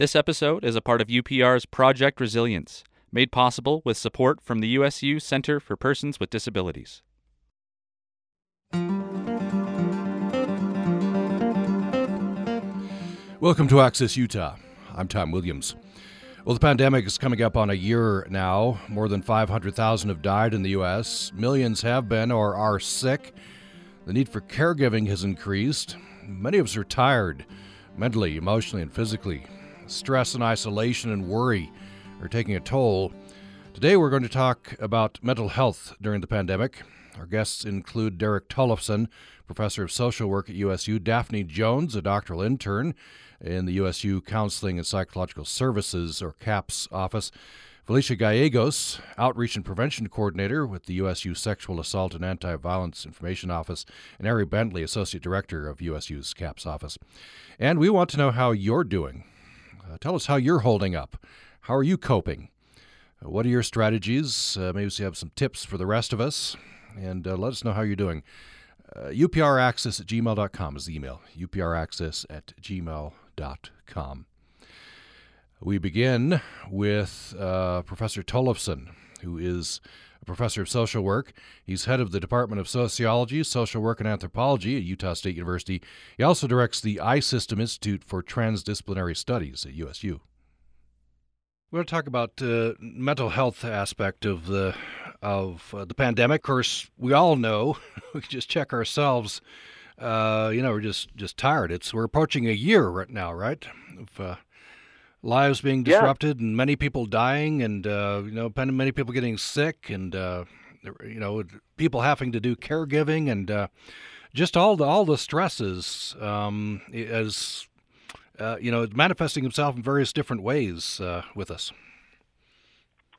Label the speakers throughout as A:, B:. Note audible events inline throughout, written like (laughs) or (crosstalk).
A: This episode is a part of UPR's Project Resilience, made possible with support from the USU Center for Persons with Disabilities.
B: Welcome to Access Utah. I'm Tom Williams. Well, the pandemic is coming up on a year now. More than 500,000 have died in the U.S., millions have been or are sick. The need for caregiving has increased. Many of us are tired, mentally, emotionally, and physically. Stress and isolation and worry are taking a toll. Today, we're going to talk about mental health during the pandemic. Our guests include Derek Tollefson, professor of social work at USU, Daphne Jones, a doctoral intern in the USU Counseling and Psychological Services, or CAPS, office, Felicia Gallegos, Outreach and Prevention Coordinator with the USU Sexual Assault and Anti Violence Information Office, and Ari Bentley, Associate Director of USU's CAPS office. And we want to know how you're doing. Uh, tell us how you're holding up. How are you coping? Uh, what are your strategies? Uh, maybe you have some tips for the rest of us. And uh, let us know how you're doing. Uh, upraccess at gmail.com is the email. upraccess at gmail.com. We begin with uh, Professor Tollefson, who is a professor of social work. He's head of the Department of Sociology, Social Work, and Anthropology at Utah State University. He also directs the iSystem Institute for Transdisciplinary Studies at USU. We're going to talk about the uh, mental health aspect of the of uh, the pandemic. Of course, we all know (laughs) we can just check ourselves. Uh, you know, we're just just tired. It's we're approaching a year right now, right? Of, uh, lives being disrupted
C: yeah.
B: and many people dying and uh, you know many people getting sick and uh, you know people having to do caregiving and uh, just all the all the stresses um, as uh, you know manifesting himself in various different ways uh, with us.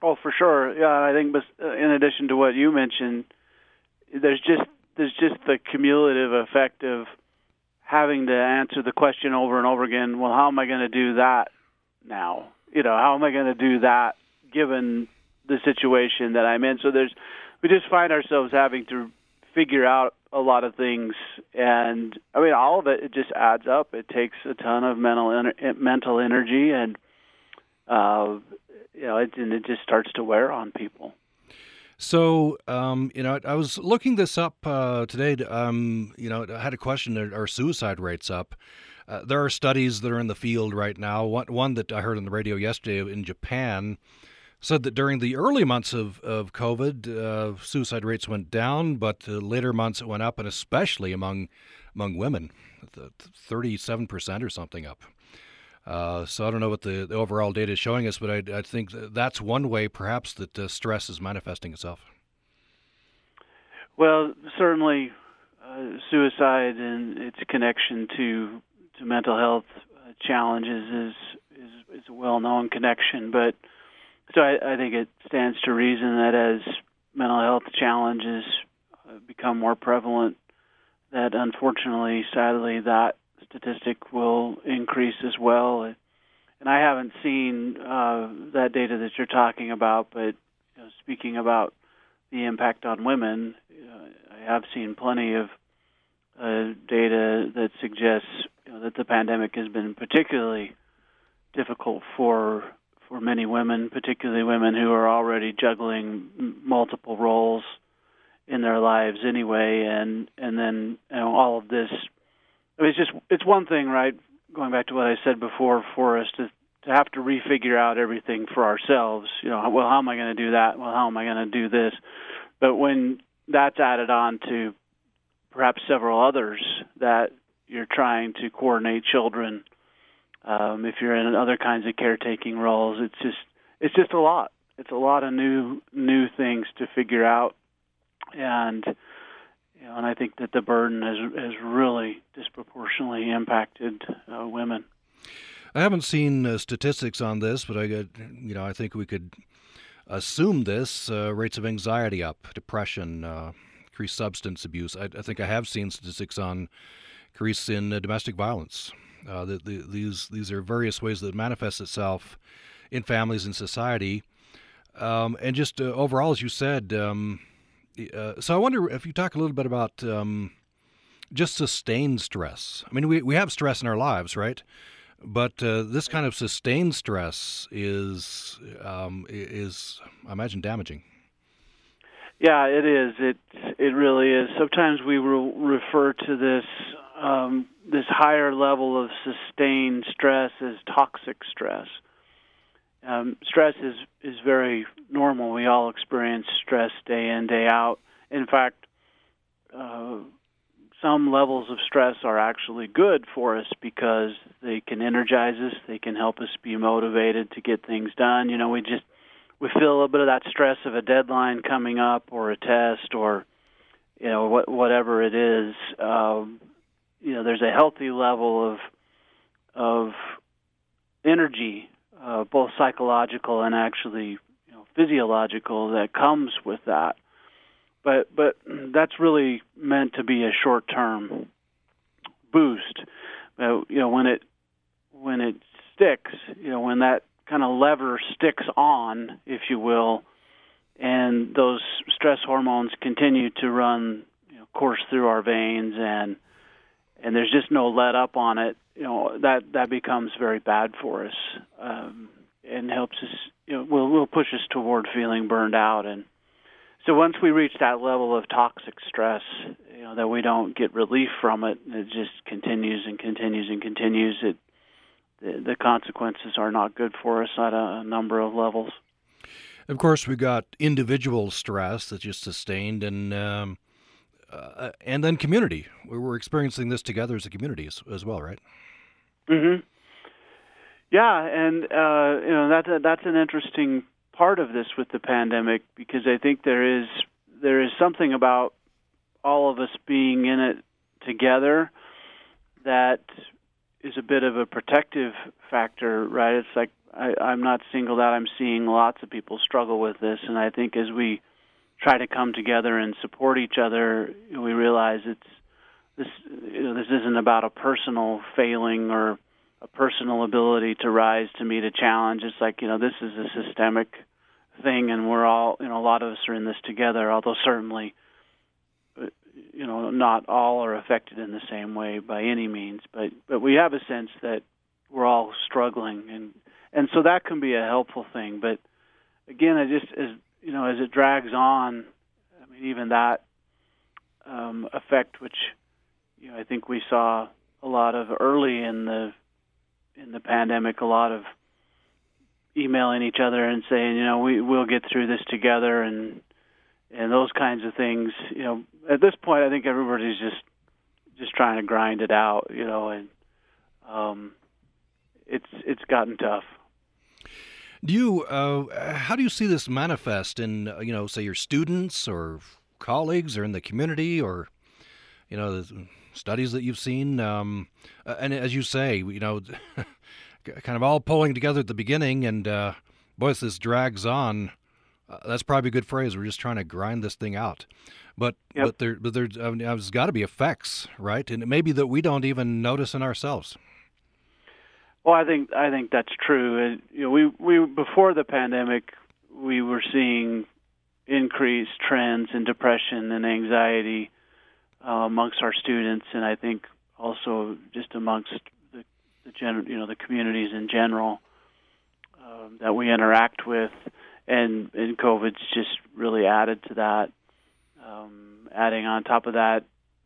C: Oh, for sure. Yeah, I think uh, in addition to what you mentioned, there's just there's just the cumulative effect of having to answer the question over and over again. Well, how am I going to do that now. You know, how am I going to do that given the situation that I'm in? So there's, we just find ourselves having to figure out a lot of things, and I mean, all of it, it just adds up. It takes a ton of mental ener- mental energy, and uh, you know, it, and it just starts to wear on people.
B: So, um, you know, I was looking this up uh, today. Um, you know, I had a question: Are suicide rates up? Uh, there are studies that are in the field right now. One, one that I heard on the radio yesterday in Japan said that during the early months of, of COVID, uh, suicide rates went down, but uh, later months it went up, and especially among among women, thirty-seven percent or something up. Uh, so I don't know what the, the, overall data is showing us, but I, I think that's one way, perhaps, that uh, stress is manifesting itself.
C: Well, certainly, uh, suicide and its connection to to mental health uh, challenges is is, is a well-known connection. But so I, I think it stands to reason that as mental health challenges uh, become more prevalent, that unfortunately, sadly, that statistic will increase as well. And I haven't seen uh, that data that you're talking about, but you know, speaking about the impact on women, uh, I have seen plenty of uh, data that suggests know, that the pandemic has been particularly difficult for for many women, particularly women who are already juggling multiple roles in their lives anyway, and and then you know, all of this. I mean, it's just it's one thing, right? Going back to what I said before, for us to to have to refigure out everything for ourselves. You know, well, how am I going to do that? Well, how am I going to do this? But when that's added on to perhaps several others that you're trying to coordinate children. Um, if you're in other kinds of caretaking roles, it's just it's just a lot. It's a lot of new new things to figure out, and you know, and I think that the burden has has really disproportionately impacted uh, women.
B: I haven't seen uh, statistics on this, but I you know I think we could assume this uh, rates of anxiety up, depression, uh, increased substance abuse. I, I, think I have seen statistics on increase in uh, domestic violence. Uh, the, the, these these are various ways that it manifests itself in families and society, um, and just uh, overall, as you said. Um, uh, so I wonder if you talk a little bit about um, just sustained stress. I mean, we we have stress in our lives, right? But uh, this kind of sustained stress is um, is, I imagine, damaging.
C: Yeah, it is. It it really is. Sometimes we will refer to this um, this higher level of sustained stress as toxic stress. Um, stress is is very normal. We all experience stress day in day out. In fact, uh, some levels of stress are actually good for us because they can energize us. They can help us be motivated to get things done. You know, we just we feel a little bit of that stress of a deadline coming up or a test or you know what, whatever it is. Um, you know, there's a healthy level of of energy, uh, both psychological and actually you know, physiological, that comes with that. But but that's really meant to be a short term boost. Uh, you know, when it when it sticks, you know, when that kind of lever sticks on, if you will, and those stress hormones continue to run you know, course through our veins, and and there's just no let up on it. You know that that becomes very bad for us, um, and helps us. You know, will will push us toward feeling burned out, and so once we reach that level of toxic stress, you know that we don't get relief from it, it just continues and continues and continues. It the, the consequences are not good for us at a, a number of levels.
B: Of course, we got individual stress that's just sustained, and um, uh, and then community. We're experiencing this together as a community as, as well, right?
C: Mm-hmm. Yeah, and uh, you know that's that's an interesting part of this with the pandemic because I think there is there is something about all of us being in it together that is a bit of a protective factor, right? It's like I, I'm not singled out. I'm seeing lots of people struggle with this, and I think as we try to come together and support each other, we realize it's this. You know, this isn't about a personal failing or a personal ability to rise to meet a challenge. It's like you know, this is a systemic thing, and we're all you know, a lot of us are in this together. Although certainly uh, you know, not all are affected in the same way by any means, but but we have a sense that we're all struggling, and and so that can be a helpful thing. But again, it just as you know, as it drags on, I mean, even that um, effect, which you know, I think we saw a lot of early in the in the pandemic, a lot of emailing each other and saying, you know, we we'll get through this together, and and those kinds of things. You know, at this point, I think everybody's just just trying to grind it out. You know, and um, it's it's gotten tough.
B: Do you? Uh, how do you see this manifest in uh, you know, say your students or colleagues or in the community or you know the studies that you've seen? Um, and as you say, you know, (laughs) kind of all pulling together at the beginning, and uh, boy, this drags on uh, that's probably a good phrase. We're just trying to grind this thing out. But yep. but there but there's, I mean, there's got to be effects, right? And it may be that we don't even notice in ourselves.
C: Well, I think I think that's true. you know, we we before the pandemic, we were seeing increased trends in depression and anxiety uh, amongst our students, and I think also just amongst the, the gen, you know the communities in general um, that we interact with and and COVID's just really added to that. Um, adding on top of that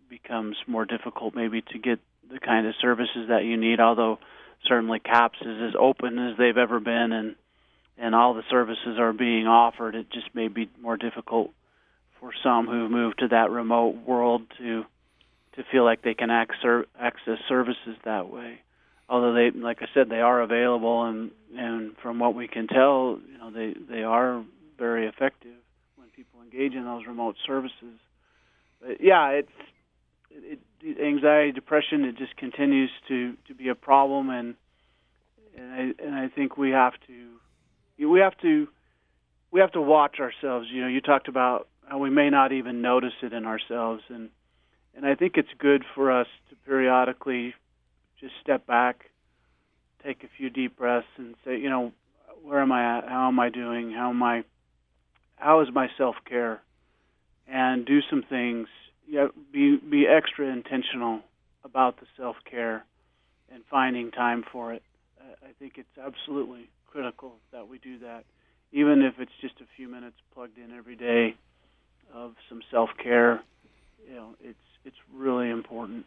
C: becomes more difficult maybe to get the kind of services that you need. Although certainly CAPS is as open as they've ever been, and and all the services are being offered. It just may be more difficult for some who've moved to that remote world to to feel like they can access services that way although they, like I said, they are available, and and from what we can tell, you know, they they are very effective when people engage in those remote services. But yeah, it's it, it, anxiety, depression. It just continues to to be a problem, and and I and I think we have to we have to we have to watch ourselves. You know, you talked about how we may not even notice it in ourselves, and and I think it's good for us to periodically just step back, take a few deep breaths, and say, you know, where am I at? How am I doing? How am I? How is my self care? And do some things. Yeah, be be extra intentional about the self care, and finding time for it. I think it's absolutely critical that we do that, even if it's just a few minutes plugged in every day of some self care. You know, it's it's really important.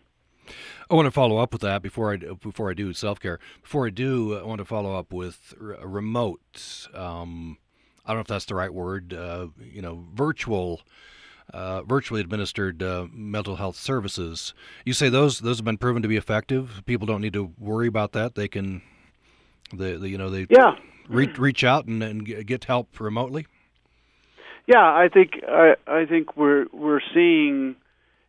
B: I want to follow up with that before I before I do self care. Before I do, I want to follow up with remote. Um, I don't know if that's the right word. Uh, you know, virtual. Uh, virtually administered uh, mental health services. You say those those have been proven to be effective. People don't need to worry about that. They can, they, they you know they
C: yeah
B: reach reach out and, and get help remotely.
C: Yeah, I think I I think we're we're seeing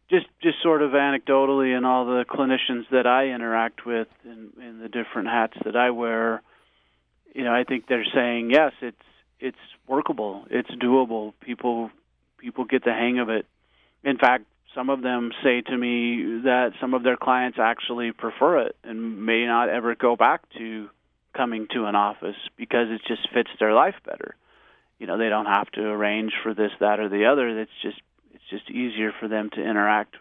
C: just just sort of anecdotally in all the clinicians that I interact with in, in the different hats that I wear, you know, I think they're saying yes, it's it's workable, it's doable. People people get the hang of it. In fact, some of them say to me that some of their clients actually prefer it and may not ever go back to coming to an office because it just fits their life better. You know, they don't have to arrange for this, that, or the other. It's just it's just easier for them to interact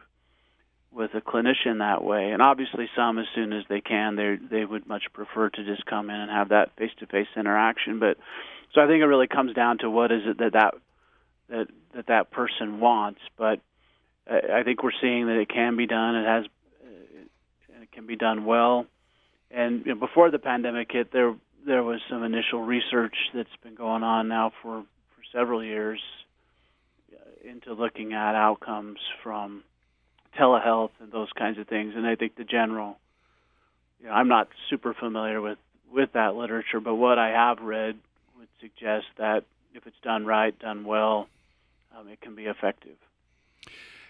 C: with a clinician that way. And obviously, some as soon as they can, they they would much prefer to just come in and have that face-to-face interaction. But so I think it really comes down to what is it that that that that, that person wants. But I, I think we're seeing that it can be done. It has uh, it can be done well. And you know, before the pandemic hit, there there was some initial research that's been going on now for for several years uh, into looking at outcomes from telehealth and those kinds of things. And I think the general, you know, I'm not super familiar with with that literature, but what I have read would suggest that if it's done right, done well, um, it can be effective.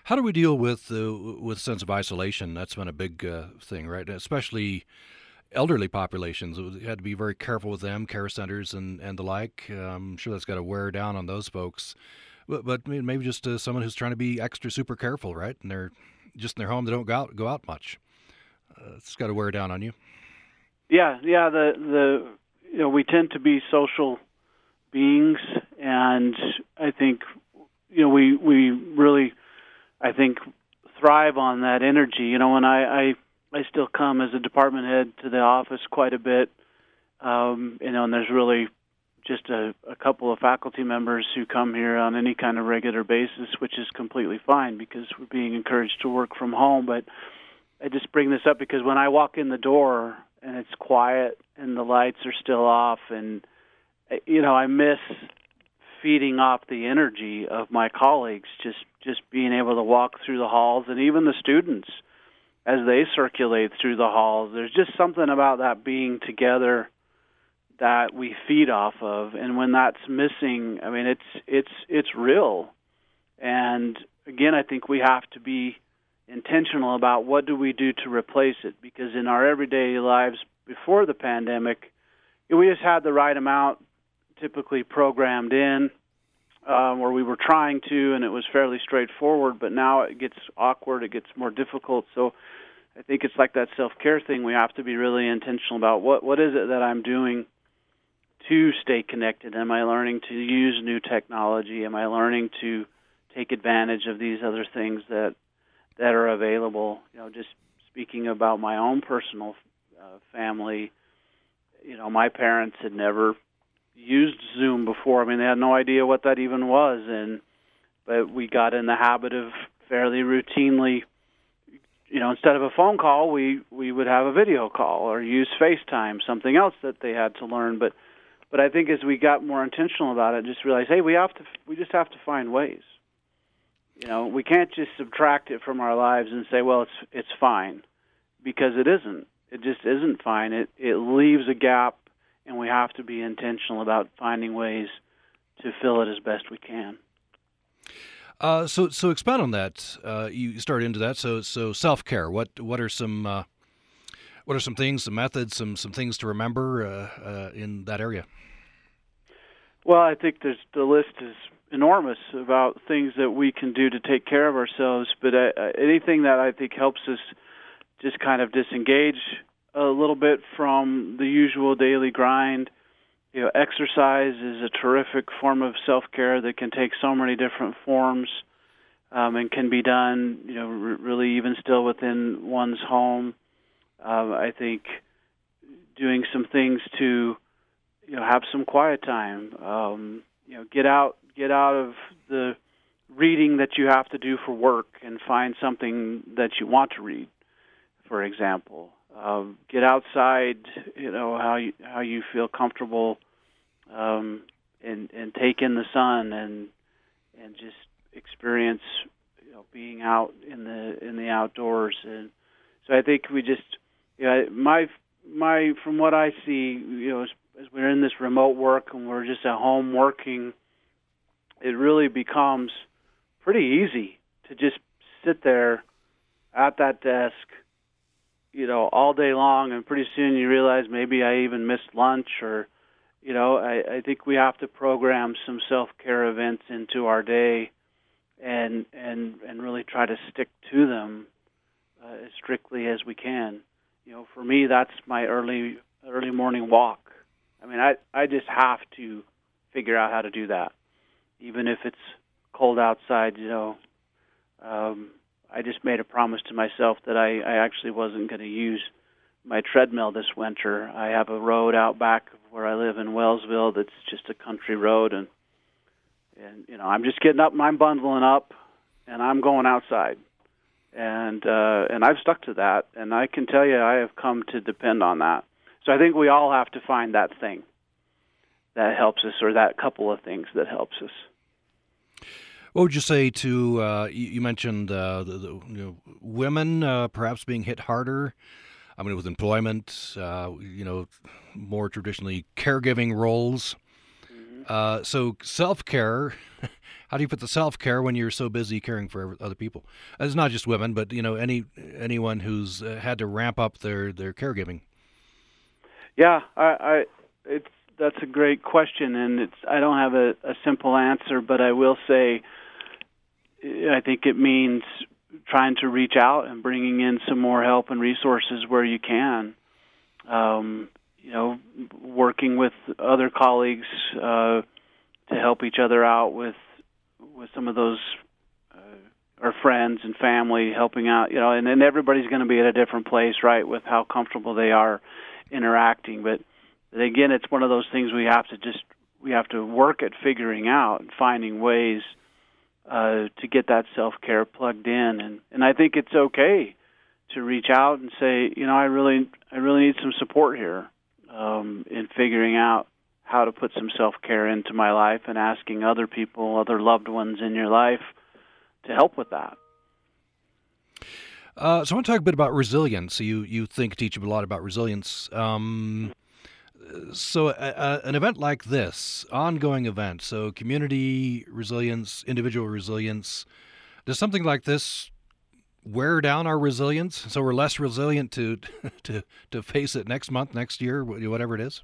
B: How do we deal with uh, with sense of isolation? That's been a big uh, thing, right? Especially elderly populations. We had to be very careful with them, care centers and and the like. I'm sure that's got to wear down on those folks but, but maybe just uh, someone who's trying to be extra super careful, right? And they're just in their home; they don't go out go out much. Uh, it's got to wear down on you.
C: Yeah, yeah. The the you know we tend to be social beings, and I think you know we we really I think thrive on that energy. You know, and I I, I still come as a department head to the office quite a bit. Um, you know, and there's really just a, a couple of faculty members who come here on any kind of regular basis, which is completely fine because we're being encouraged to work from home. But I just bring this up because when I walk in the door and it's quiet and the lights are still off, and you know, I miss feeding off the energy of my colleagues. Just just being able to walk through the halls and even the students as they circulate through the halls. There's just something about that being together that we feed off of and when that's missing i mean it's it's it's real and again i think we have to be intentional about what do we do to replace it because in our everyday lives before the pandemic we just had the right amount typically programmed in um, where we were trying to and it was fairly straightforward but now it gets awkward it gets more difficult so i think it's like that self care thing we have to be really intentional about what what is it that i'm doing to stay connected? Am I learning to use new technology? Am I learning to take advantage of these other things that that are available? You know, just speaking about my own personal uh, family, you know, my parents had never used Zoom before. I mean, they had no idea what that even was, and but we got in the habit of fairly routinely you know, instead of a phone call, we we would have a video call or use FaceTime, something else that they had to learn. But but I think as we got more intentional about it, just realized, hey, we have to, we just have to find ways. You know, we can't just subtract it from our lives and say, well, it's it's fine, because it isn't. It just isn't fine. It it leaves a gap, and we have to be intentional about finding ways to fill it as best we can.
B: Uh, so so expand on that. Uh, you start into that. So so self care. What what are some uh, what are some things, some methods, some some things to remember uh, uh, in that area?
C: Well, I think there's the list is enormous about things that we can do to take care of ourselves. But uh, anything that I think helps us just kind of disengage a little bit from the usual daily grind. You know, exercise is a terrific form of self care that can take so many different forms um, and can be done, you know, r- really even still within one's home Um, I think doing some things to you know have some quiet time. Um, you know, get out get out of the reading that you have to do for work and find something that you want to read. For example, um, get outside. You know how you how you feel comfortable, um, and and take in the sun and and just experience you know being out in the in the outdoors and so I think we just you know my my from what I see you know as, as we're in this remote work and we're just at home working it really becomes pretty easy to just sit there at that desk you know all day long and pretty soon you realize maybe I even missed lunch or you know I, I think we have to program some self care events into our day and and and really try to stick to them uh, as strictly as we can. You know for me that's my early early morning walk. I mean I I just have to figure out how to do that even if it's cold outside you know um I just made a promise to myself that I, I actually wasn't going to use my treadmill this winter. I have a road out back where I live in Wellsville that's just a country road, and and you know I'm just getting up and I'm bundling up, and I'm going outside, and uh, and I've stuck to that, and I can tell you I have come to depend on that. So I think we all have to find that thing that helps us, or that couple of things that helps us.
B: What would you say to uh, you, you, mentioned uh, the, the you know, women uh, perhaps being hit harder? I mean, with employment, uh, you know, more traditionally caregiving roles. Mm-hmm. Uh, so self care. (laughs) How do you put the self care when you're so busy caring for other people? It's not just women, but you know, any anyone who's uh, had to ramp up their their caregiving.
C: Yeah, I, I it's that's a great question, and it's I don't have a, a simple answer, but I will say I think it means trying to reach out and bringing in some more help and resources where you can. Um, you know, working with other colleagues uh, to help each other out with with some of those uh, our friends and family helping out. You know, and then everybody's going to be at a different place, right, with how comfortable they are interacting. But, but again, it's one of those things we have to just we have to work at figuring out and finding ways uh, to get that self care plugged in, and and I think it's okay to reach out and say, you know, I really I really need some support here um, in figuring out how to put some self care into my life, and asking other people, other loved ones in your life, to help with that.
B: Uh, so I want to talk a bit about resilience. You you think teach a lot about resilience. Um, so an event like this, ongoing event, so community resilience, individual resilience, does something like this wear down our resilience so we're less resilient to (laughs) to to face it next month, next year, whatever it is?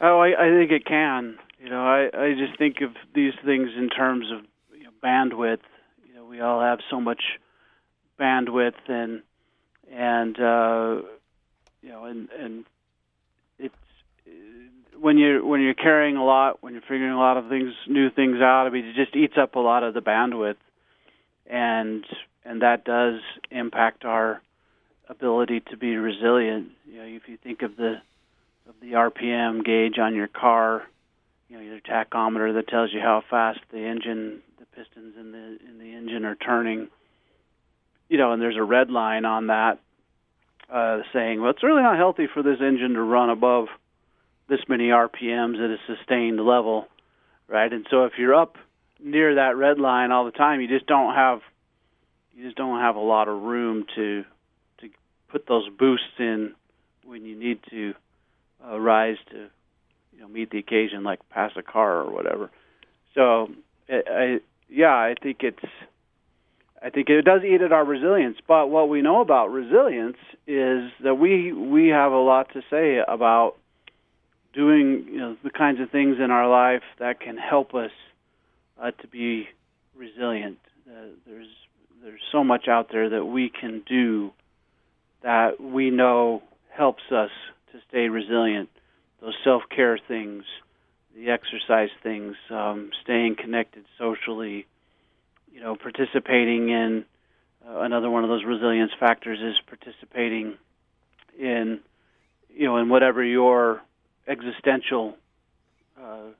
C: Oh, I, I think it can. You know, I I just think of these things in terms of you know, bandwidth. You know, we all have so much bandwidth and and uh, you know and and when you're when you're carrying a lot, when you're figuring a lot of things, new things out, I mean, it just eats up a lot of the bandwidth, and and that does impact our ability to be resilient. You know, if you think of the of the RPM gauge on your car, you know, your tachometer that tells you how fast the engine, the pistons in the in the engine are turning. You know, and there's a red line on that uh, saying, well, it's really not healthy for this engine to run above this many RPMs at a sustained level, right? And so if you're up near that red line all the time, you just don't have you just don't have a lot of room to to put those boosts in when you need to uh, rise to you know meet the occasion, like pass a car or whatever. So I, I yeah, I think it's I think it does eat at our resilience. But what we know about resilience is that we we have a lot to say about doing you know the kinds of things in our life that can help us uh, to be resilient. Uh, there's there's so much out there that we can do that we know helps us to stay resilient. Those self care things, the exercise things, um, staying connected socially, you know, participating in uh, another one of those resilience factors is participating in you know in whatever your existential uh,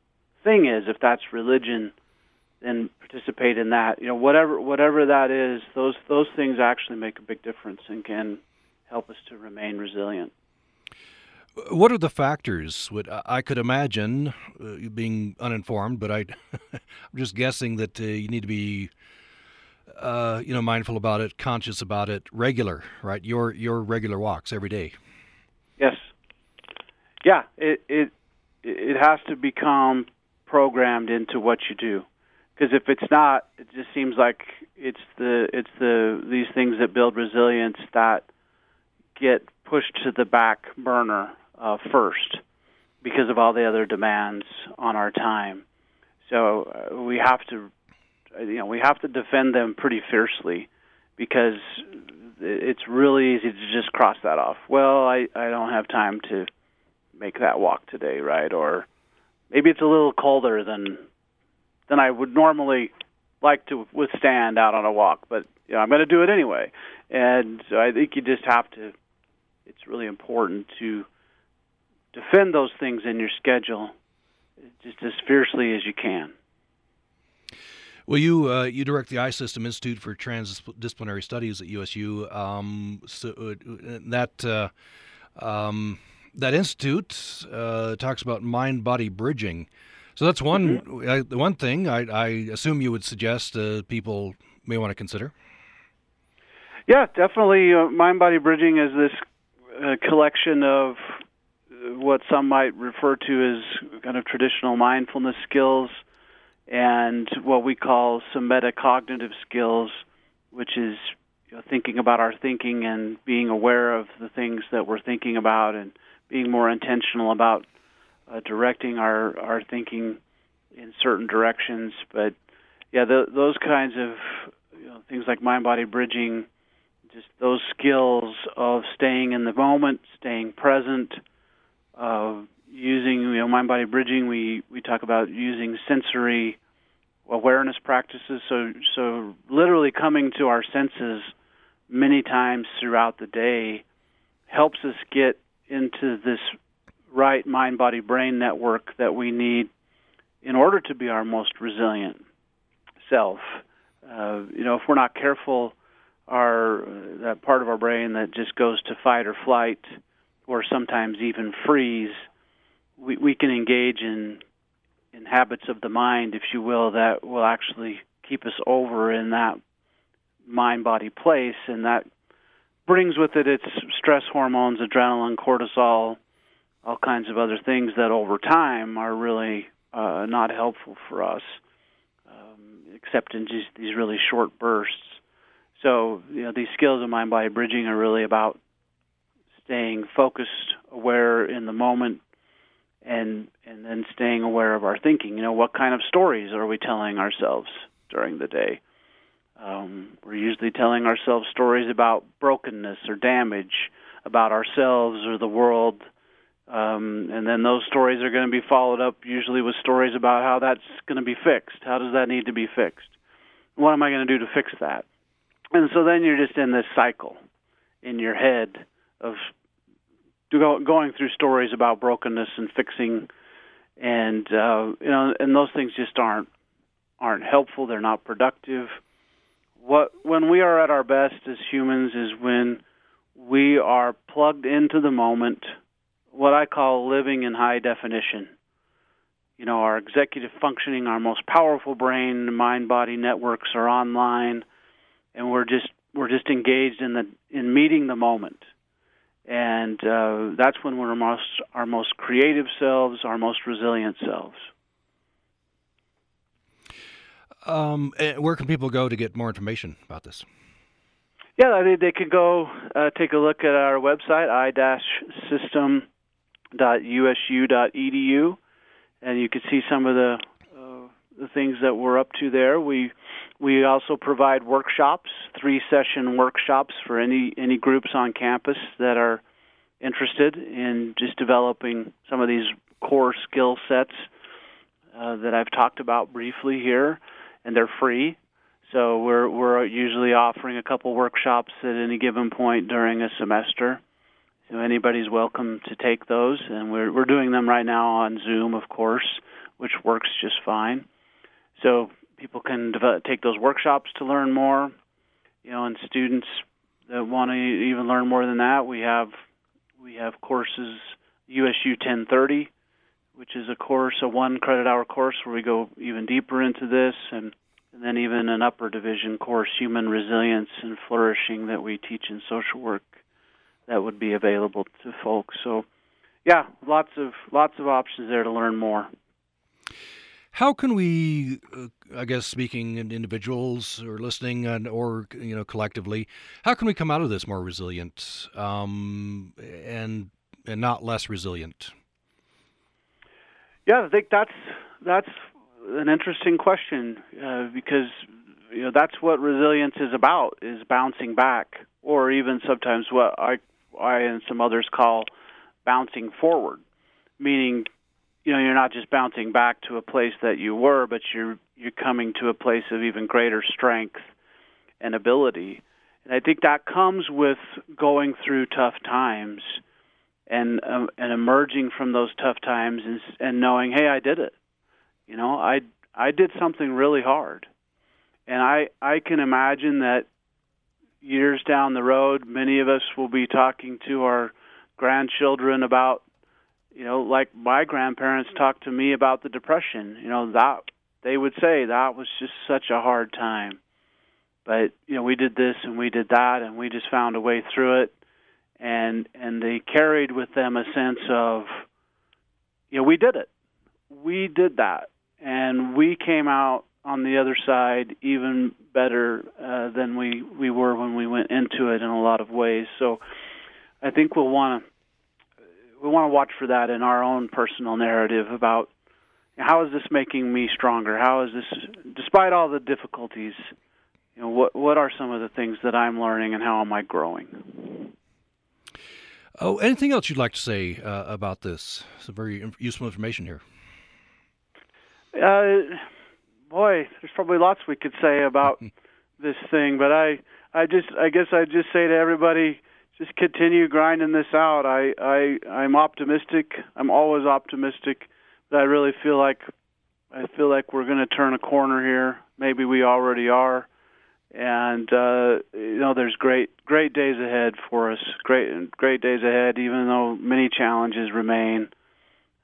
C: thing is. If that's religion, then participate in that. You know, whatever whatever that is, those those things actually make a big difference and can help us to remain resilient.
B: What are the factors? I could imagine, uh, being uninformed, but I, (laughs) I'm just guessing that uh, you need to be, uh, you know, mindful about it, conscious about it, regular, right? Your your regular walks every day.
C: Yes. Yeah. It it it has to become programmed into what you do, because if it's not, it just seems like it's the it's the these things that build resilience that get pushed to the back burner uh, first because of all the other demands on our time. So uh, we have to, you know, we have to defend them pretty fiercely because it's really easy to just cross that off. Well, I I don't have time to make that walk today, right? Or maybe it's a little colder than than I would normally like to withstand out on a walk, but you know, I'm going to do it anyway. And so I think you just have to. It's really important to defend those things in your schedule just as fiercely as you can.
B: Well, you uh, you direct the iSystem Institute for Transdisciplinary Studies at USU. Um, so uh, that uh, um, that institute uh, talks about mind-body bridging. So that's one mm-hmm. one thing I, I, assume you would suggest uh, people may want to consider.
C: Yeah, definitely. Uh, mind-body bridging is this collection of what some might refer to as kind of traditional mindfulness skills and what we call some metacognitive skills, which is you know, thinking about our thinking and being aware of the things that we're thinking about and being more intentional about uh, directing our, our thinking in certain directions. But yeah, the, those kinds of you know, things like mind body bridging, just those skills of staying in the moment, staying present uh, using you know mind body bridging. We we talk about using sensory awareness practices. So so literally coming to our senses many times throughout the day helps us get into this right mind body brain network that we need in order to be our most resilient self. Uh, you know, if we're not careful, our that part of our brain that just goes to fight or flight or sometimes even freeze, we, we can engage in in habits of the mind, if you will, that will actually keep us over in that mind body place, and that brings with it its stress hormones, adrenaline, cortisol, all kinds of other things that over time are really uh, not helpful for us, um, except in just these really short bursts. So, you know, these skills of mind body bridging are really about staying focused, aware in the moment, and and then staying aware of our thinking. You know, what kind of stories are we telling ourselves during the day? Um, we're usually telling ourselves stories about brokenness or damage, about ourselves or the world, um, and then those stories are going to be followed up usually with stories about how that's going to be fixed. How does that need to be fixed? What am I going to do to fix that? And so then you're just in this cycle in your head of going through stories about brokenness and fixing, and uh, you know, and those things just aren't aren't helpful. They're not productive. What when we are at our best as humans is when we are plugged into the moment. What I call living in high definition. You know, our executive functioning, our most powerful brain, mind body networks are online, and we're just we're just engaged in the in meeting the moment and uh, that's when we're most our most creative selves, our most resilient selves.
B: Um, where can people go to get more information about this?
C: Yeah, they, they could go uh, take a look at our website, i-system.usu.edu, and you can see some of the uh, the things that we're up to there. We we also provide workshops, three session workshops for any any groups on campus that are interested in just developing some of these core skill sets uh, that I've talked about briefly here, and they're free. So we're we're usually offering a couple workshops at any given point during a semester. So anybody's welcome to take those, and we're we're doing them right now on Zoom, of course, which works just fine. So people can develop, take those workshops to learn more. You know, and students that want to even learn more than that, we have we have courses USU 1030, which is a course, a one credit hour course where we go even deeper into this, and, and then even an upper division course, Human Resilience and Flourishing, that we teach in social work that would be available to folks. So, yeah, lots of lots of options there to learn more.
B: How can we, uh, I guess, speaking in individuals or listening, and, or you know, collectively, how can we come out of this more resilient um, and and not less resilient?
C: Yeah, I think that's that's an interesting question uh, because you know that's what resilience is about is bouncing back, or even sometimes what I I and some others call bouncing forward, meaning you know you're not just bouncing back to a place that you were, but you're you're coming to a place of even greater strength and ability. And I think that comes with going through tough times and um, and emerging from those tough times and, and knowing, hey, I did it. You know, I I did something really hard, and I I can imagine that years down the road, many of us will be talking to our grandchildren about you know, like my grandparents talked to me about the depression. You know, that they would say that was just such a hard time. But, you know, we did this and we did that and we just found a way through it and and they carried with them a sense of you know, we did it. We did that. And we came out on the other side even better uh, than we we were when we went into it in a lot of ways. So I think we'll want to we want to watch for that in our own personal narrative about how is this making me stronger? How is this, despite all the difficulties, you know, what what are some of the things that I'm learning and how am I growing?
B: Oh, anything else you'd like to say uh, about this? Some very useful information here.
C: Uh, boy, there's probably lots we could say about (laughs) this thing, but I, I just, I guess I'd just say to everybody, just continue grinding this out. I I I'm optimistic. I'm always optimistic, but I really feel like I feel like we're going to turn a corner here. Maybe we already are. And uh, you know, there's great great days ahead for us. Great great days ahead, even though many challenges remain.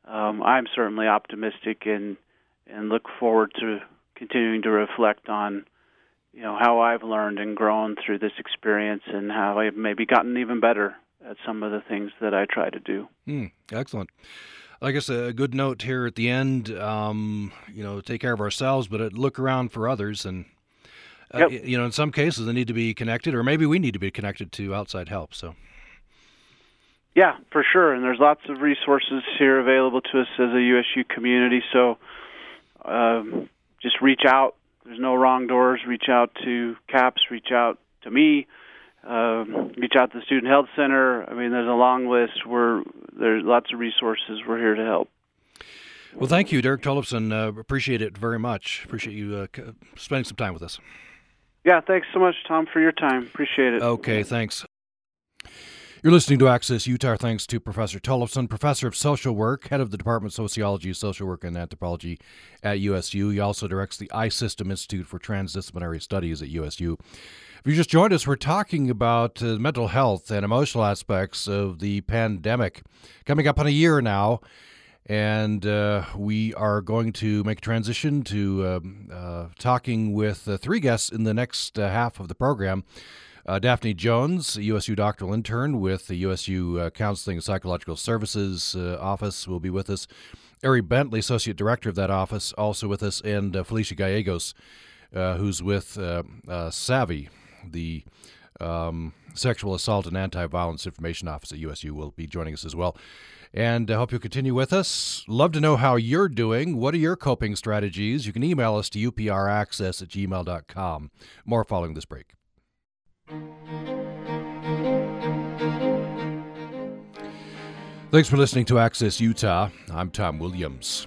C: Um, I'm certainly optimistic and and look forward to continuing to reflect on you know how I've learned and grown through this experience, and how I've maybe gotten even better at some of the things that I try to do.
B: Mm, excellent. I guess a good note here at the end. Um, you know, take care of ourselves, but uh, look around for others, and yep. you know, in some cases, they need to be connected, or maybe we need to be connected to outside help. So.
C: Yeah, for sure, and there's lots of resources here available to us as a USU community. So, um, just reach out there's no wrong doors. Reach out to CAPS. Reach out to me. Um, reach out to the Student Health Center. I mean, there's a long list. We're there's lots of resources. We're here to help.
B: Well, thank you, Derek Tollefson. Uh, appreciate it very much. Appreciate you uh, spending some time with us.
C: Yeah, thanks so much, Tom, for your time. Appreciate it.
B: Okay, thanks. You're listening to Access Utah. Thanks to Professor Tollefson, Professor of Social Work, Head of the Department of Sociology, Social Work, and Anthropology at USU. He also directs the iSystem Institute for Transdisciplinary Studies at USU. If you just joined us, we're talking about uh, mental health and emotional aspects of the pandemic. Coming up on a year now, and uh, we are going to make a transition to um, uh, talking with uh, three guests in the next uh, half of the program. Uh, Daphne Jones, USU doctoral intern with the USU uh, Counseling and Psychological Services Office, will be with us. Ari Bentley, associate director of that office, also with us, and Felicia Gallegos, who's with SAVI, the um, Sexual Assault and Anti Violence Information Office at USU, will be joining us as well. And I hope you'll continue with us. Love to know how you're doing. What are your coping strategies? You can email us to upraccess at gmail.com. More following this break. Thanks for listening to Access Utah. I'm Tom Williams.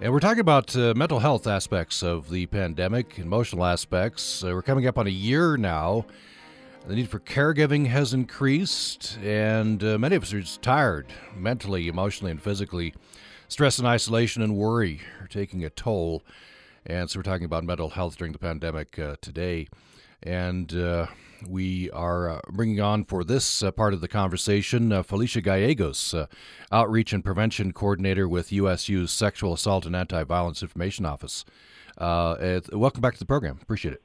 B: And we're talking about uh, mental health aspects of the pandemic, emotional aspects. Uh, we're coming up on a year now The need for caregiving has increased, and uh, many of us are just tired mentally, emotionally, and physically. Stress and isolation and worry are taking a toll. And so we're talking about mental health during the pandemic uh, today. And uh, we are uh, bringing on for this uh, part of the conversation uh, Felicia Gallegos, Outreach and Prevention Coordinator with USU's Sexual Assault and Anti Violence Information Office. welcome back to the program. Appreciate it.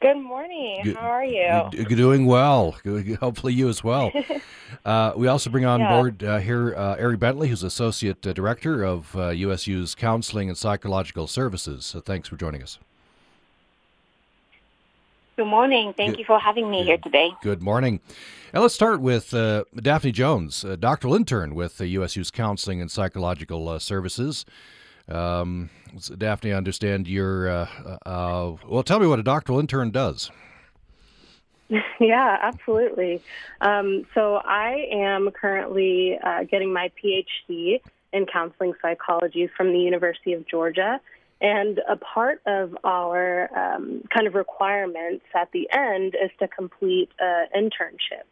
D: Good morning. Good, How are you?
B: Doing well. Hopefully, you as well. (laughs) uh, we also bring on yeah. board uh, here uh, Ari Bentley, who's Associate uh, Director of USU's uh, Counseling and Psychological Services. So thanks for joining us.
D: Good morning. Thank good, you for having me good, here today.
B: Good morning. Now let's start with uh, Daphne Jones, doctoral intern with USU's Counseling and Psychological Services. Um, Daphne, I understand you're. Uh, uh, well, tell me what a doctoral intern does. (laughs)
D: Yeah, absolutely. Um, so I am currently uh, getting my PhD in counseling psychology from the University of Georgia. And a part of our um, kind of requirements at the end is to complete an internship.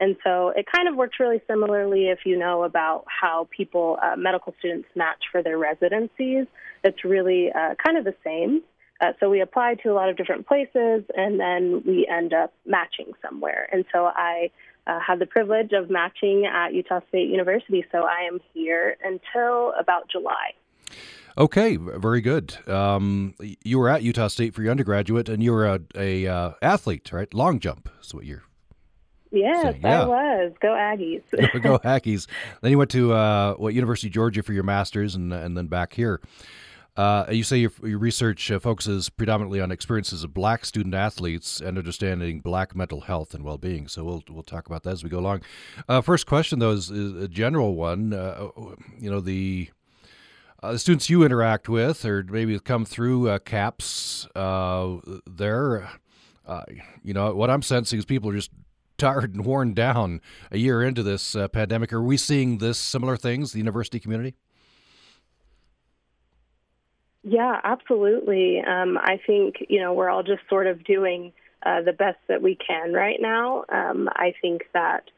D: And so it kind of works really similarly if you know about how people, uh, medical students, match for their residencies. It's really uh, kind of the same. Uh, so we apply to a lot of different places and then we end up matching somewhere. And so I uh, had the privilege of matching at Utah State University. So I am here until about July.
B: Okay, very good. Um, you were at Utah State for your undergraduate, and you were a, a uh, athlete, right? Long jump is what you're
D: Yes, yeah. I was. Go Aggies. (laughs)
B: Go (laughs) Aggies. Then you went to uh, what University of Georgia for your master's, and and then back here. Uh, you say your, your research uh, focuses predominantly on experiences of black student athletes and understanding black mental health and well being. So we'll we'll talk about that as we go along. Uh, first question though is, is a general one. Uh, you know the uh, the students you interact with, or maybe come through uh, CAPS, there. you know what I'm sensing is people are just tired and worn down a year into this uh, pandemic. Are we seeing this similar things, the university community?
D: Yeah, absolutely. Um, I think you know we're all just sort of doing uh, the best that we can right now. Um, I think that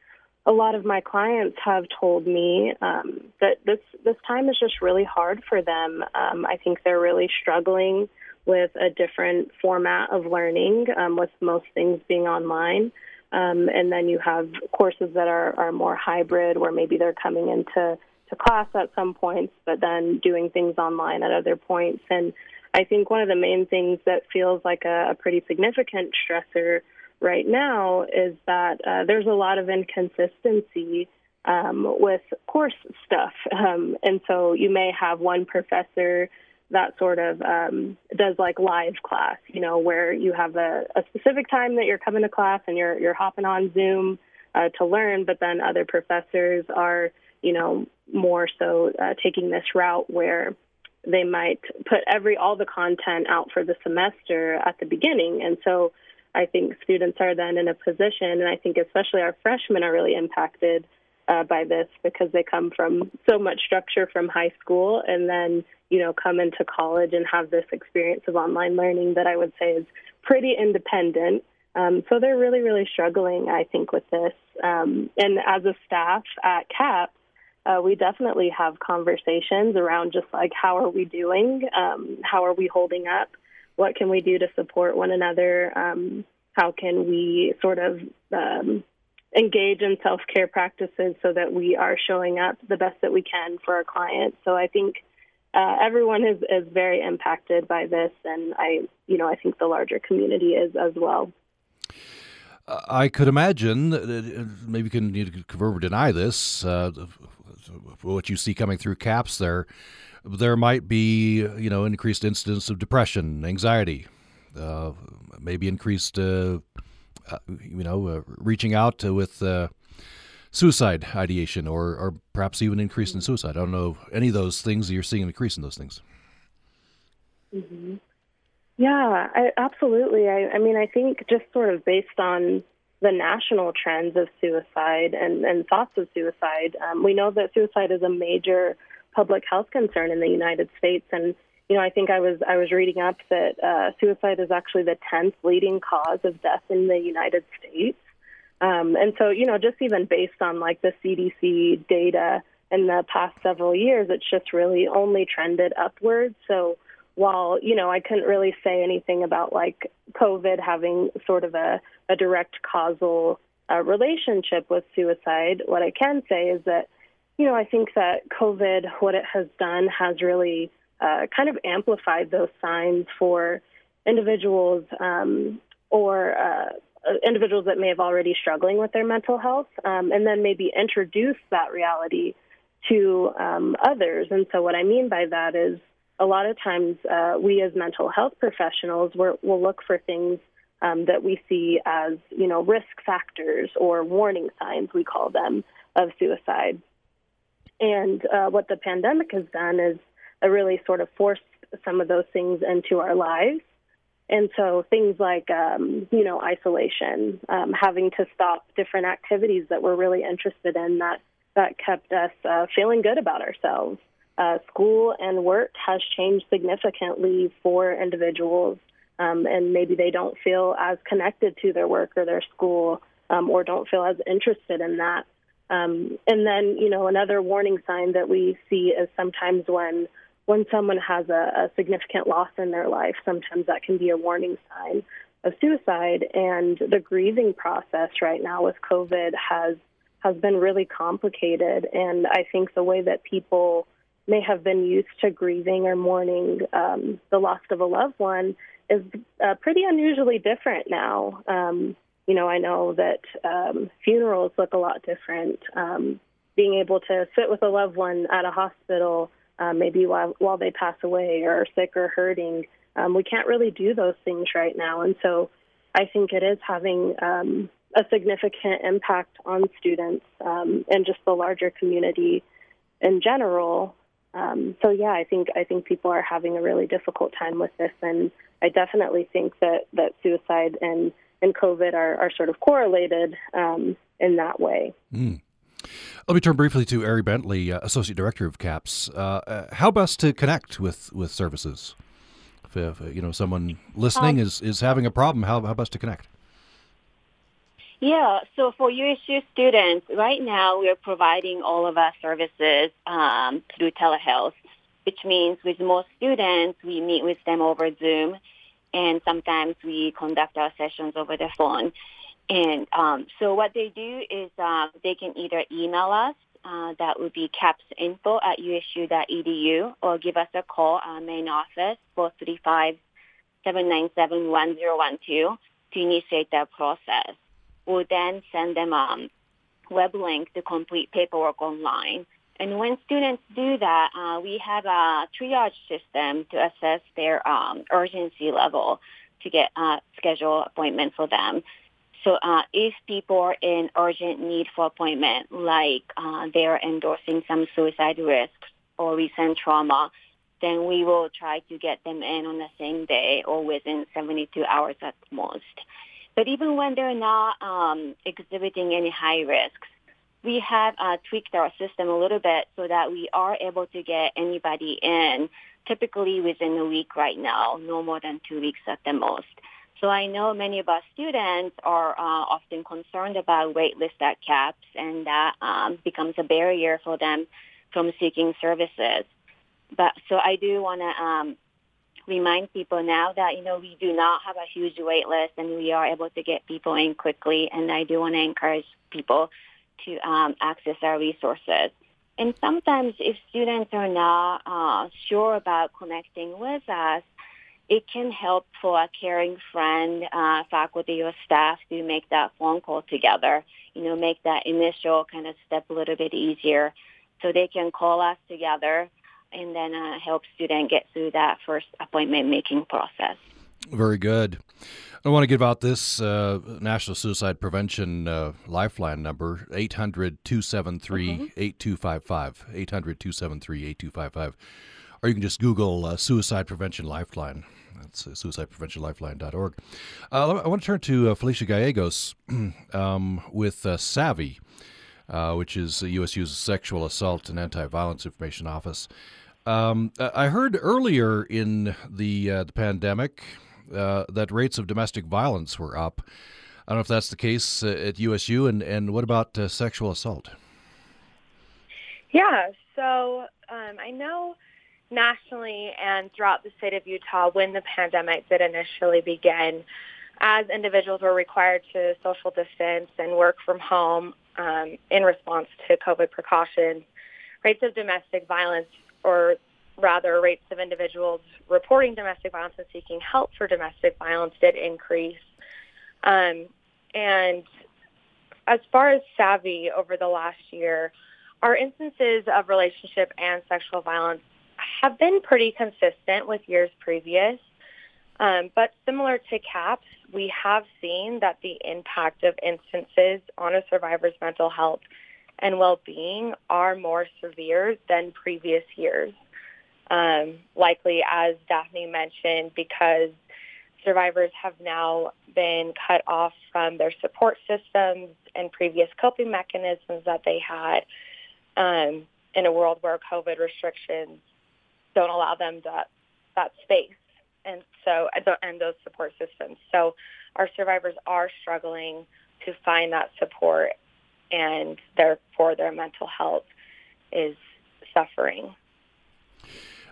D: a lot of my clients have told me um, that this this time is just really hard for them. Um, I think they're really struggling with a different format of learning, um, with most things being online. Um, and then you have courses that are, are more hybrid, where maybe they're coming into to class at some points, but then doing things online at other points. And I think one of the main things that feels like a, a pretty significant stressor right now is that uh, there's a lot of inconsistency um, with course stuff. Um, and so you may have one professor that sort of um, does like live class, you know, where you have a, a specific time that you're coming to class and you're you're hopping on Zoom uh, to learn, but then other professors are, you know, more so uh, taking this route where they might put every all the content out for the semester at the beginning, and so I think students are then in a position, and I think especially our freshmen are really impacted uh, by this because they come from so much structure from high school and then you know come into college and have this experience of online learning that I would say is pretty independent. Um, so they're really really struggling, I think, with this. Um, and as a staff at CAP, uh, we definitely have conversations around just like how are we doing, um, how are we holding up, what can we do to support one another, um, how can we sort of um, engage in self care practices so that we are showing up the best that we can for our clients. So I think uh, everyone is, is very impacted by this, and I, you know, I think the larger community is as well.
B: I could imagine, uh, maybe you can, you confirm or deny this, uh, what you see coming through CAPS there, there might be, you know, increased incidence of depression, anxiety, uh, maybe increased uh, you know, uh, reaching out to, with uh, suicide ideation or, or perhaps even increase in suicide. I don't know any of those things you're seeing an increase in those things.
D: Mm-hmm. Yeah, I, absolutely. I, I mean, I think just sort of based on the national trends of suicide and, and thoughts of suicide, um, we know that suicide is a major public health concern in the United States. And you know, I think I was I was reading up that uh, suicide is actually the tenth leading cause of death in the United States. Um, and so, you know, just even based on like the CDC data in the past several years, it's just really only trended upwards. So while, you know, I couldn't really say anything about like COVID having sort of a, a direct causal uh, relationship with suicide, what I can say is that, you know, I think that COVID, what it has done has really uh, kind of amplified those signs for individuals um, or uh, individuals that may have already struggling with their mental health, um, and then maybe introduce that reality to um, others. And so, what I mean by that is a lot of times uh, we as mental health professionals will look for things um, that we see as you know risk factors or warning signs we call them of suicide. And uh, what the pandemic has done is really sort of forced some of those things into our lives. And so things like, um, you know, isolation, um, having to stop different activities that we're really interested in that, that kept us uh, feeling good about ourselves. Uh, school and work has changed significantly for individuals, um, and maybe they don't feel as connected to their work or their school um, or don't feel as interested in that. Um, and then, you know, another warning sign that we see is sometimes when when someone has a, a significant loss in their life, sometimes that can be a warning sign of suicide. And the grieving process right now with COVID has has been really complicated. And I think the way that people may have been used to grieving or mourning um, the loss of a loved one is uh, pretty unusually different now. Um, you know, I know that um, funerals look a lot different. Um, being able to sit with a loved one at a hospital um, maybe while while they pass away or are sick or hurting. Um, we can't really do those things right now, and so I think it is having um, a significant impact on students um, and just the larger community in general. Um, so yeah, I think I think people are having a really difficult time with this, and I definitely think that that suicide and and COVID are, are sort of correlated um, in that way.
B: Mm. Let me turn briefly to Ari Bentley, uh, Associate Director of CAPS. Uh, uh, how best to connect with, with services? If, if you know someone listening um, is, is having a problem, how, how best to connect?
E: Yeah, so for USU students, right now we are providing all of our services um, through telehealth, which means with most students, we meet with them over Zoom, and sometimes we conduct our sessions over the phone. And um, so what they do is uh, they can either email us, uh, that would be capsinfo at usu.edu, or give us a call, our main office, 435-797-1012 to initiate that process. We'll then send them a um, web link to complete paperwork online. And when students do that, uh, we have a triage system to assess their um, urgency level to get a schedule appointment for them. So uh, if people are in urgent need for appointment, like uh, they are endorsing some suicide risks or recent trauma, then we will try to get them in on the same day or within 72 hours at most. But even when they're not um, exhibiting any high risks, we have uh, tweaked our system a little bit so that we are able to get anybody in typically within a week right now, no more than two weeks at the most. So I know many of our students are uh, often concerned about waitlist at CAPS, and that um, becomes a barrier for them from seeking services. But so I do want to um, remind people now that you know we do not have a huge waitlist, and we are able to get people in quickly. And I do want to encourage people to um, access our resources. And sometimes, if students are not uh, sure about connecting with us, it can help for a caring friend, uh, faculty, or staff to make that phone call together. You know, make that initial kind of step a little bit easier, so they can call us together and then uh, help student get through that first appointment making process.
B: Very good. I want to give out this uh, National Suicide Prevention uh, Lifeline number, 800 273 8255. 800 273 8255. Or you can just Google uh, Suicide Prevention Lifeline. That's uh, suicidepreventionlifeline.org. Uh, I want to turn to uh, Felicia Gallegos (clears throat) um, with uh, SAAVI, uh, which is the USU's Sexual Assault and Anti Violence Information Office. Um, I heard earlier in the the pandemic that rates of domestic violence were up. I don't know if that's the case at USU, and, and what about sexual assault?
F: Yeah, so um, I know nationally and throughout the state of Utah, when the pandemic did initially begin, as individuals were required to social distance and work from home um, in response to COVID precautions, rates of domestic violence, or rather rates of individuals reporting domestic violence and seeking help for domestic violence did increase. Um, and as far as SAAVI over the last year, our instances of relationship and sexual violence have been pretty consistent with years previous. Um, but similar to CAPS, we have seen that the impact of instances on a survivor's mental health and well-being are more severe than previous years. Um, likely, as Daphne mentioned, because survivors have now been cut off from their support systems and previous coping mechanisms that they had um, in a world where COVID restrictions don't allow them that that space and so and those support systems. So our survivors are struggling to find that support, and therefore their mental health is suffering.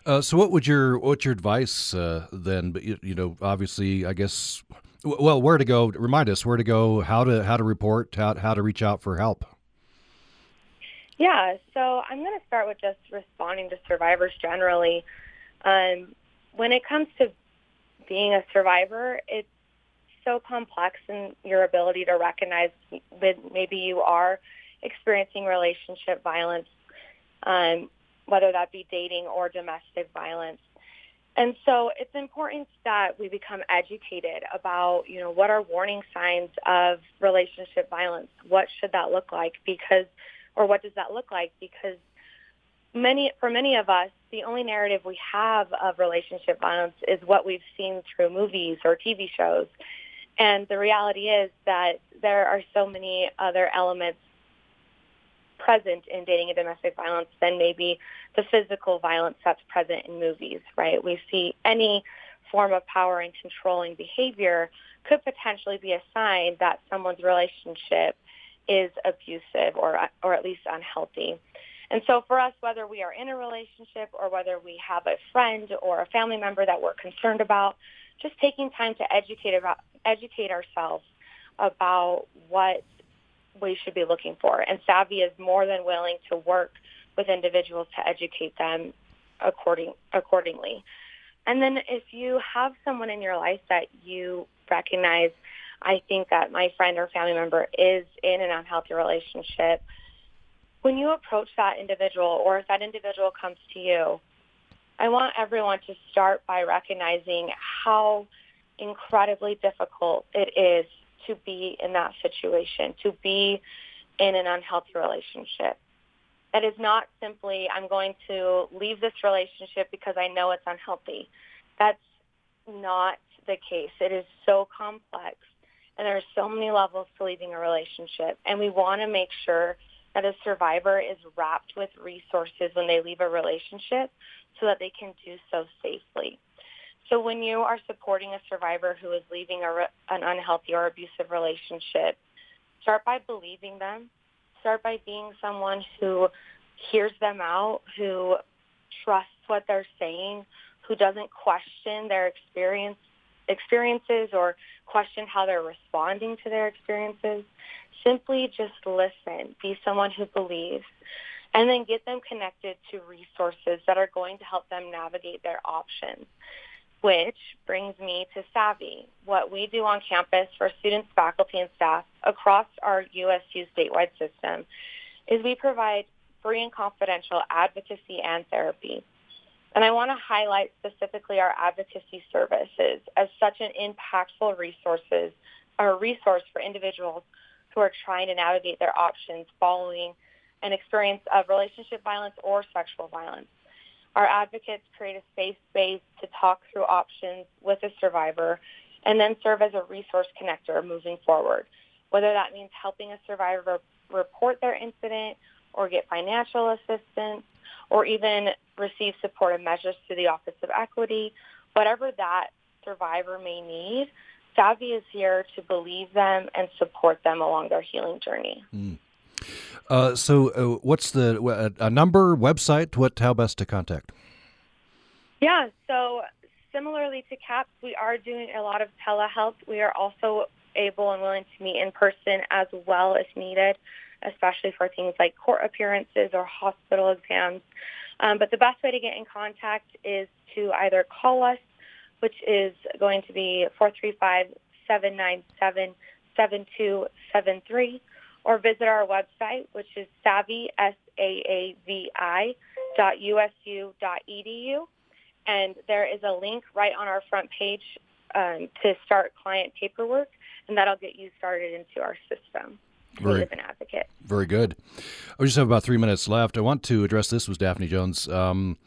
B: Uh, so, what would your what's your advice uh, then? But you, you, know, obviously, I guess, well, where to go? Remind us where to go, how to how to report, how how to reach out for help.
F: Yeah, so I'm going to start with just responding to survivors generally. Um, when it comes to being a survivor, it's so complex in your ability to recognize that maybe you are experiencing relationship violence, um, whether that be dating or domestic violence. And so it's important that we become educated about, you know, what are warning signs of relationship violence? What should that look like? Because, or what does that look like? Because many, for many of us, the only narrative we have of relationship violence is what we've seen through movies or TV shows. And the reality is that there are so many other elements present in dating and domestic violence than maybe the physical violence that's present in movies, right? We see any form of power and controlling behavior could potentially be a sign that someone's relationship is abusive or, or at least unhealthy. And so for us, whether we are in a relationship or whether we have a friend or a family member that we're concerned about, just taking time to educate about educate ourselves about what we should be looking for. And SAAVI is more than willing to work with individuals to educate them according accordingly. And then if you have someone in your life that you recognize, I think that my friend or family member is in an unhealthy relationship, when you approach that individual or if that individual comes to you, I want everyone to start by recognizing how incredibly difficult it is to be in that situation, to be in an unhealthy relationship. That is not simply, I'm going to leave this relationship because I know it's unhealthy. That's not the case. It is so complex and there are so many levels to leaving a relationship. And we want to make sure that a survivor is wrapped with resources when they leave a relationship so that they can do so safely. So when you are supporting a survivor who is leaving a, an unhealthy or abusive relationship, start by believing them. Start by being someone who hears them out, who trusts what they're saying, who doesn't question their experience experiences or question how they're responding to their experiences. Simply just listen. Be someone who believes. And then get them connected to resources that are going to help them navigate their options which brings me to SAAVI. What we do on campus for students, faculty, and staff across our USU statewide system is we provide free and confidential advocacy and therapy. And I want to highlight specifically our advocacy services as such an impactful resources or resource for individuals who are trying to navigate their options following an experience of relationship violence or sexual violence. Our advocates create a safe space to talk through options with a survivor and then serve as a resource connector moving forward, whether that means helping a survivor report their incident or get financial assistance or even receive supportive measures through the Office of Equity, whatever that survivor may need, SAAVI is here to believe them and support them along their healing journey.
B: Mm. Uh, so, uh, what's the a number, website? What? How best to contact?
F: Yeah. So, similarly to CAPS, we are doing a lot of telehealth. We are also able and willing to meet in person as well as needed, especially for things like court appearances or hospital exams. Um, but the best way to get in contact is to either call us, which is going to be 435-797-7273, or visit our website, which is saavi, S-A-A-V-I, dot USU dot edu. And there is a link right on our front page um, to start client paperwork, and that'll get you started into our system. Very, an advocate.
B: Very good. I just have about three minutes left. I want to address this with Daphne Jones. Um,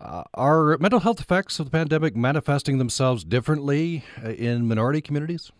B: uh, are mental health effects of the pandemic manifesting themselves differently uh, in minority communities?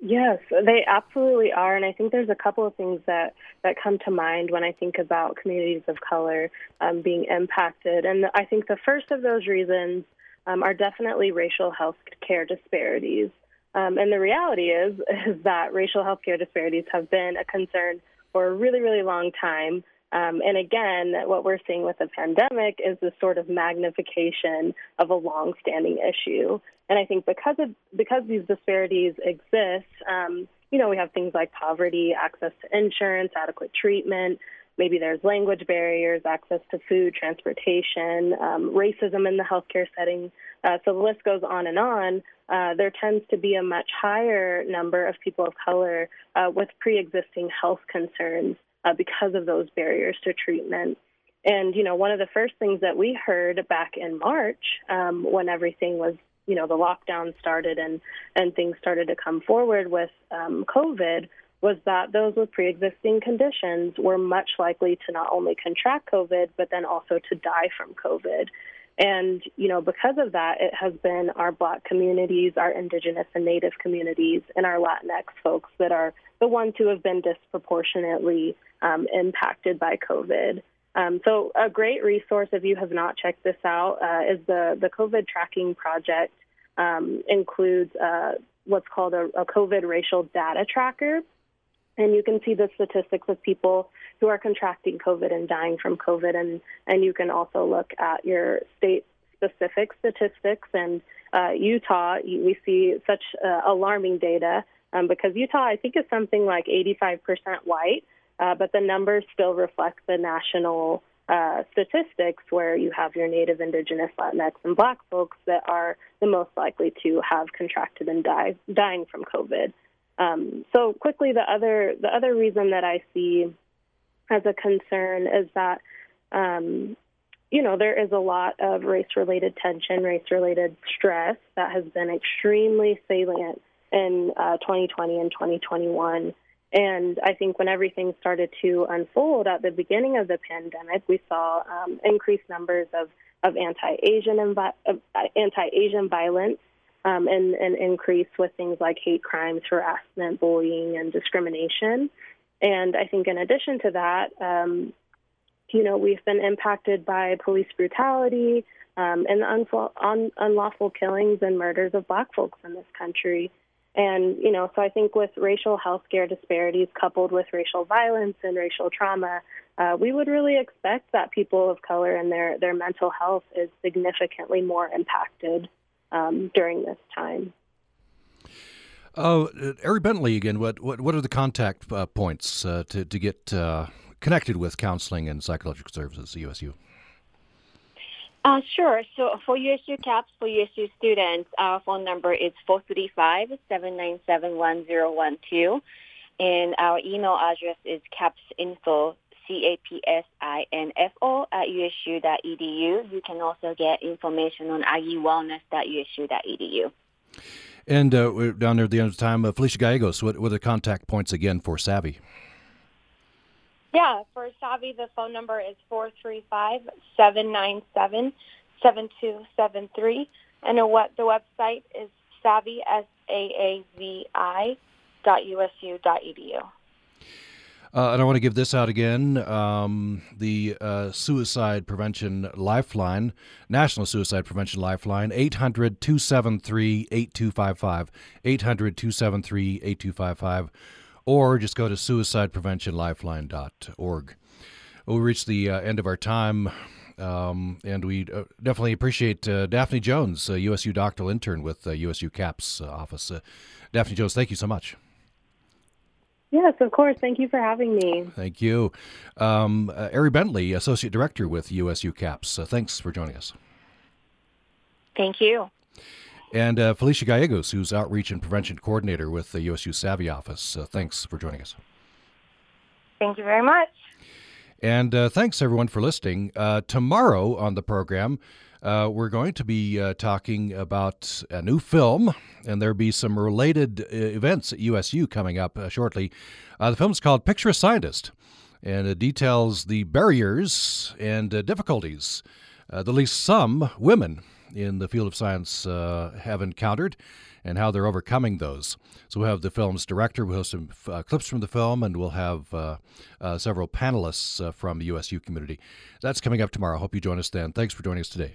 D: Yes, they absolutely are, and I think there's a couple of things that that come to mind when I think about communities of color um, being impacted, and I think the first of those reasons um, are definitely racial health care disparities. Um, and the reality is (laughs) is that racial health care disparities have been a concern for a really, really long time. Um, and again, what we're seeing with the pandemic is this sort of magnification of a long-standing issue. And I think because of because these disparities exist, um, you know, we have things like poverty, access to insurance, adequate treatment. Maybe there's language barriers, access to food, transportation, um, racism in the healthcare setting. Uh, so the list goes on and on. Uh, there tends to be a much higher number of people of color uh, with pre-existing health concerns uh, because of those barriers to treatment. And you know, one of the first things that we heard back in March, um, when everything was, you know, the lockdown started and and things started to come forward with um, COVID, was that those with pre-existing conditions were much likely to not only contract COVID, but then also to die from COVID. And, you know, because of that, it has been our Black communities, our Indigenous and Native communities, and our Latinx folks that are the ones who have been disproportionately um, impacted by COVID. Um, so, a great resource, if you have not checked this out, uh, is the, the COVID tracking project. Um, includes uh, what's called a, a COVID racial data tracker. And you can see the statistics of people who are contracting COVID and dying from COVID. And, and you can also look at your state specific statistics. And uh, Utah, we see such uh, alarming data um, because Utah, I think, is something like 85% white, uh, but the numbers still reflect the national uh, statistics where you have your Native, Indigenous, Latinx, and Black folks that are the most likely to have contracted and die, dying from COVID. Um, so quickly, the other the other reason that I see as a concern is that, um, you know, there is a lot of race related tension, race related stress that has been extremely salient in uh, 2020 and 2021. And I think when everything started to unfold at the beginning of the pandemic, we saw um, increased numbers of, of anti-Asian invi- uh, anti-Asian violence um, and an increase with things like hate crimes, harassment, bullying, and discrimination. And I think in addition to that, um, you know, we've been impacted by police brutality um, and the un- unlawful killings and murders of black folks in this country. And, you know, so I think with racial health care disparities coupled with racial violence and racial trauma, uh, we would really expect that people of color and their, their mental health is significantly more impacted um, during this time.
B: Oh, uh, Ari Bentley again. What what what are the contact uh, points uh, to to get uh, connected with counseling and psychological services at USU?
E: Uh, sure. So for USU CAPS, for USU students, our phone number is 435-797-1012. And our email address is capsinfo, C-A-P-S-I-N-F-O at usu.edu. You can also get information on iuwellness.usu.edu.
B: And uh, we're down there at the end of the time, uh, Felicia Gallegos, what, what are the contact points again for SAAVI?
F: Yeah, for SAAVI, the phone number is 435-797-7273. And what the website is saavi, S-A-A-V-I, dot USU dot edu.
B: Uh, and I want to give this out again um, the uh, Suicide Prevention Lifeline, National Suicide Prevention Lifeline, 800 273 8255. 800 273 8255. Or just go to suicidepreventionlifeline.org. we reached the uh, end of our time. Um, and we uh, definitely appreciate uh, Daphne Jones, USU doctoral intern with the USU CAPS office. Daphne Jones, thank you so much.
D: Yes, of course. Thank you for having me.
B: Thank you. Um, uh, Ari Bentley, Associate Director with USU CAPS. Uh, thanks for joining us.
E: Thank you.
B: And uh, Felicia Gallegos, who's Outreach and Prevention Coordinator with the USU SAAVI Office. Uh, thanks for joining us.
F: Thank you very much.
B: And uh, thanks, everyone, for listening. Uh, tomorrow on the program, uh, we're going to be uh, talking about a new film, and there'll be some related uh, events at USU coming up uh, shortly. Uh, the film is called Picture a Scientist, and it details the barriers and uh, difficulties that at least some women in the field of science have encountered and how they're overcoming those. So we'll have the film's director, we'll have some uh, clips from the film, and we'll have uh, uh, several panelists from the USU community. That's coming up tomorrow. Hope you join us then. Thanks for joining us today.